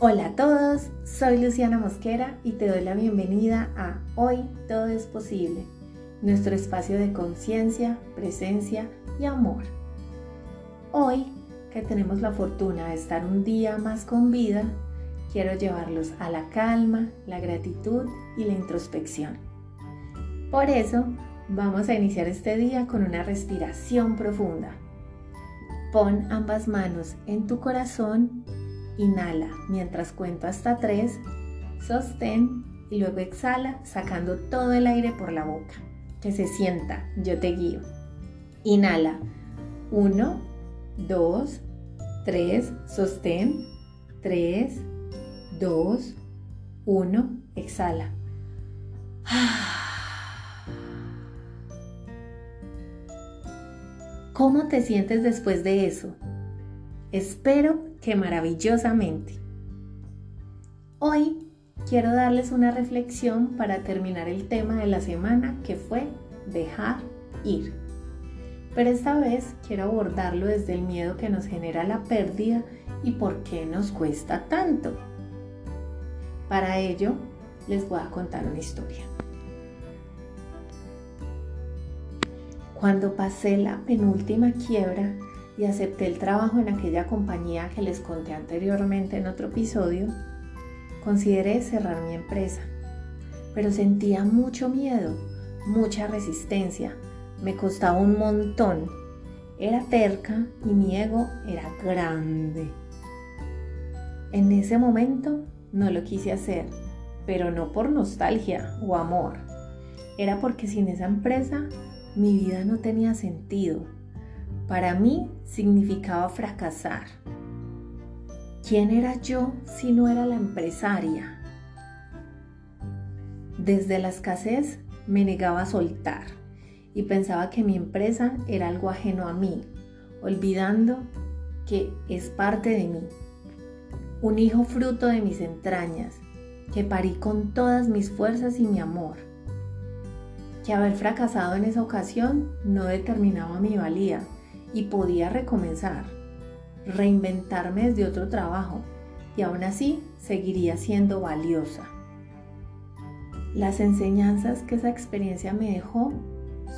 Hola a todos, soy Luciana Mosquera y te doy la bienvenida a Hoy Todo es Posible, nuestro espacio de conciencia, presencia y amor. Hoy, que tenemos la fortuna de estar un día más con vida, quiero llevarlos a la calma, la gratitud y la introspección. Por eso, vamos a iniciar este día con una respiración profunda. Pon ambas manos en tu corazón Inhala mientras cuento hasta 3, sostén y luego exhala sacando todo el aire por la boca. Que se sienta, yo te guío. Inhala 1, 2, 3, sostén, 3, 2, 1, exhala. ¿Cómo te sientes después de eso? Espero maravillosamente. Hoy quiero darles una reflexión para terminar el tema de la semana que fue dejar ir. Pero esta vez quiero abordarlo desde el miedo que nos genera la pérdida y por qué nos cuesta tanto. Para ello, les voy a contar una historia. Cuando pasé la penúltima quiebra, y acepté el trabajo en aquella compañía que les conté anteriormente en otro episodio, consideré cerrar mi empresa. Pero sentía mucho miedo, mucha resistencia, me costaba un montón. Era terca y mi ego era grande. En ese momento no lo quise hacer, pero no por nostalgia o amor. Era porque sin esa empresa mi vida no tenía sentido para mí significaba fracasar. ¿Quién era yo si no era la empresaria? Desde la escasez me negaba a soltar y pensaba que mi empresa era algo ajeno a mí, olvidando que es parte de mí, un hijo fruto de mis entrañas, que parí con todas mis fuerzas y mi amor, que haber fracasado en esa ocasión no determinaba mi valía, y podía recomenzar, reinventarme desde otro trabajo y aún así seguiría siendo valiosa. Las enseñanzas que esa experiencia me dejó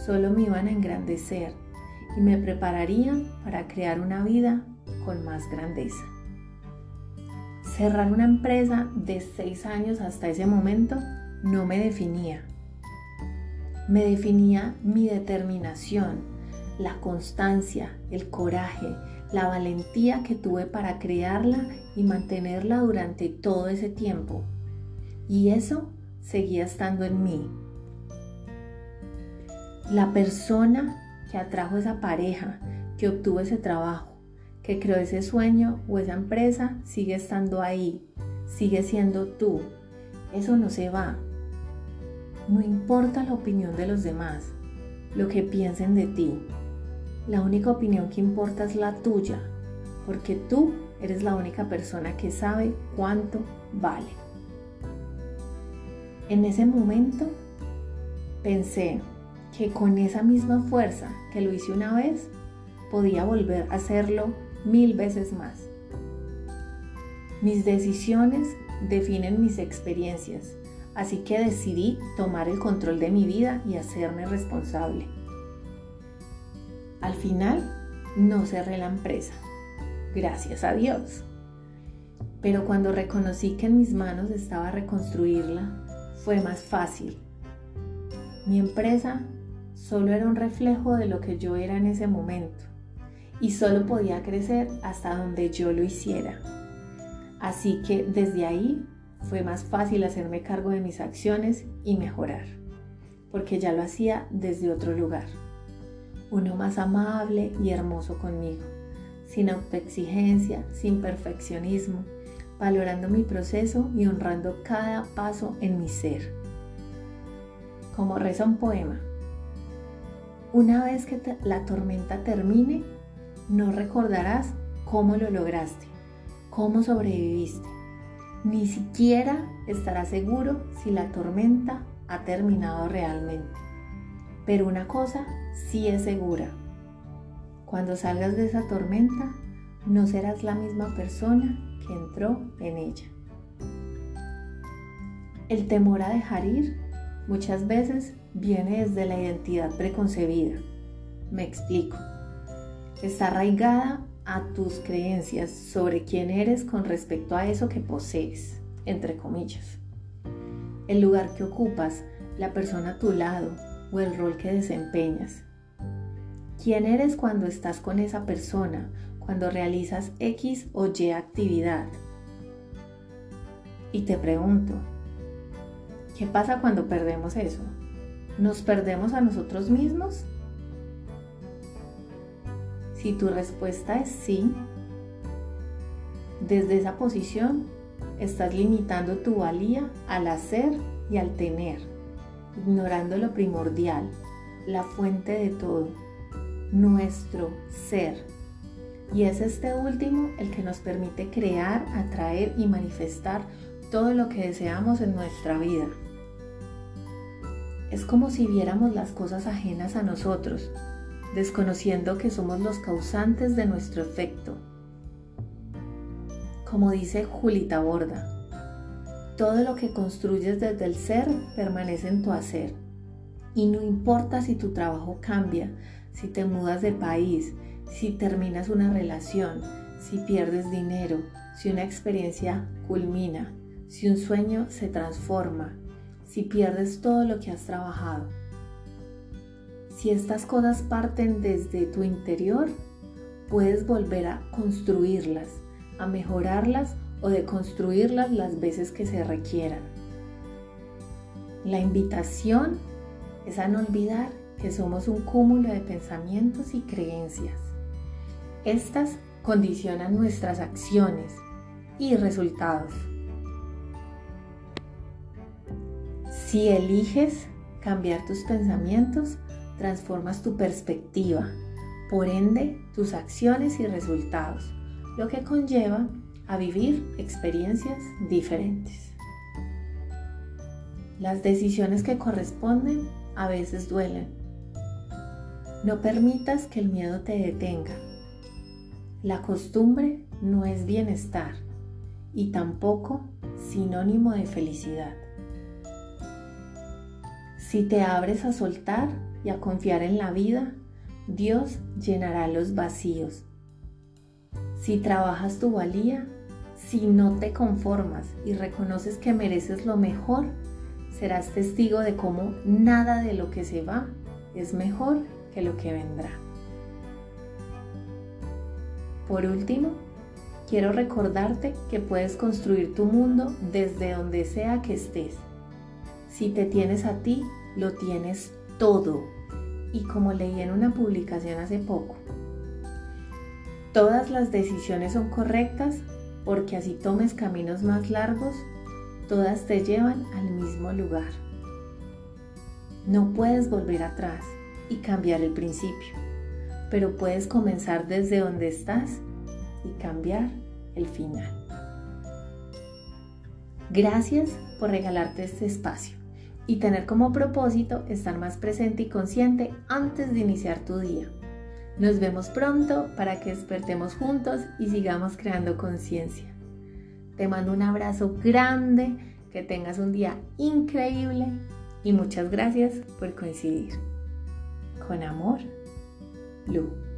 solo me iban a engrandecer y me prepararían para crear una vida con más grandeza. Cerrar una empresa de seis años hasta ese momento no me definía. Me definía mi determinación, la constancia, el coraje, la valentía que tuve para crearla y mantenerla durante todo ese tiempo. Y eso seguía estando en mí. La persona que atrajo esa pareja, que obtuvo ese trabajo, que creó ese sueño o esa empresa, sigue estando ahí, sigue siendo tú. Eso no se va. No importa la opinión de los demás, lo que piensen de ti. La única opinión que importa es la tuya, porque tú eres la única persona que sabe cuánto vale. En ese momento pensé que con esa misma fuerza que lo hice una vez, podía volver a hacerlo mil veces más. Mis decisiones definen mis experiencias, así que decidí tomar el control de mi vida y hacerme responsable. Al final, no cerré la empresa. Gracias a Dios. Pero cuando reconocí que en mis manos estaba reconstruirla, fue más fácil. Mi empresa solo era un reflejo de lo que yo era en ese momento y solo podía crecer hasta donde yo lo hiciera. Así que desde ahí fue más fácil hacerme cargo de mis acciones y mejorar, porque ya lo hacía desde otro lugar uno más amable y hermoso conmigo, sin autoexigencia, sin perfeccionismo, valorando mi proceso y honrando cada paso en mi ser. Como reza un poema, una vez que la tormenta termine, no recordarás cómo lo lograste, cómo sobreviviste. Ni siquiera estarás seguro si la tormenta ha terminado realmente. Pero una cosa sí es segura. Cuando salgas de esa tormenta, no serás la misma persona que entró en ella. El temor a dejar ir muchas veces viene desde la identidad preconcebida. Me explico. Está arraigada a tus creencias sobre quién eres con respecto a eso que posees, entre comillas. El lugar que ocupas, la persona a tu lado o el rol que desempeñas. ¿Quién eres cuando estás con esa persona, cuando realizas X o Y actividad? Y te pregunto, ¿qué pasa cuando perdemos eso? ¿Nos perdemos a nosotros mismos? Si tu respuesta es sí, desde esa posición estás limitando tu valía al hacer y al tener, ignorando lo primordial, la fuente de todo, nuestro ser. Y es este último el que nos permite crear, atraer y manifestar todo lo que deseamos en nuestra vida. Es como si viéramos las cosas ajenas a nosotros desconociendo que somos los causantes de nuestro efecto. Como dice Julita Borda, todo lo que construyes desde el ser permanece en tu hacer. Y no importa si tu trabajo cambia, si te mudas de país, si terminas una relación, si pierdes dinero, si una experiencia culmina, si un sueño se transforma, si pierdes todo lo que has trabajado. Si estas cosas parten desde tu interior, puedes volver a construirlas, a mejorarlas o deconstruirlas las veces que se requieran. La invitación es a no olvidar que somos un cúmulo de pensamientos y creencias. Estas condicionan nuestras acciones y resultados. Si eliges cambiar tus pensamientos, transformas tu perspectiva, por ende tus acciones y resultados, lo que conlleva a vivir experiencias diferentes. Las decisiones que corresponden a veces duelen. No permitas que el miedo te detenga. La costumbre no es bienestar y tampoco sinónimo de felicidad. Si te abres a soltar, y a confiar en la vida, Dios llenará los vacíos. Si trabajas tu valía, si no te conformas y reconoces que mereces lo mejor, serás testigo de cómo nada de lo que se va es mejor que lo que vendrá. Por último, quiero recordarte que puedes construir tu mundo desde donde sea que estés. Si te tienes a ti, lo tienes todo. Y como leí en una publicación hace poco, todas las decisiones son correctas porque así tomes caminos más largos, todas te llevan al mismo lugar. No puedes volver atrás y cambiar el principio, pero puedes comenzar desde donde estás y cambiar el final. Gracias por regalarte este espacio y tener como propósito estar más presente y consciente antes de iniciar tu día. Nos vemos pronto para que despertemos juntos y sigamos creando conciencia. Te mando un abrazo grande, que tengas un día increíble y muchas gracias por coincidir. Con amor, Lu.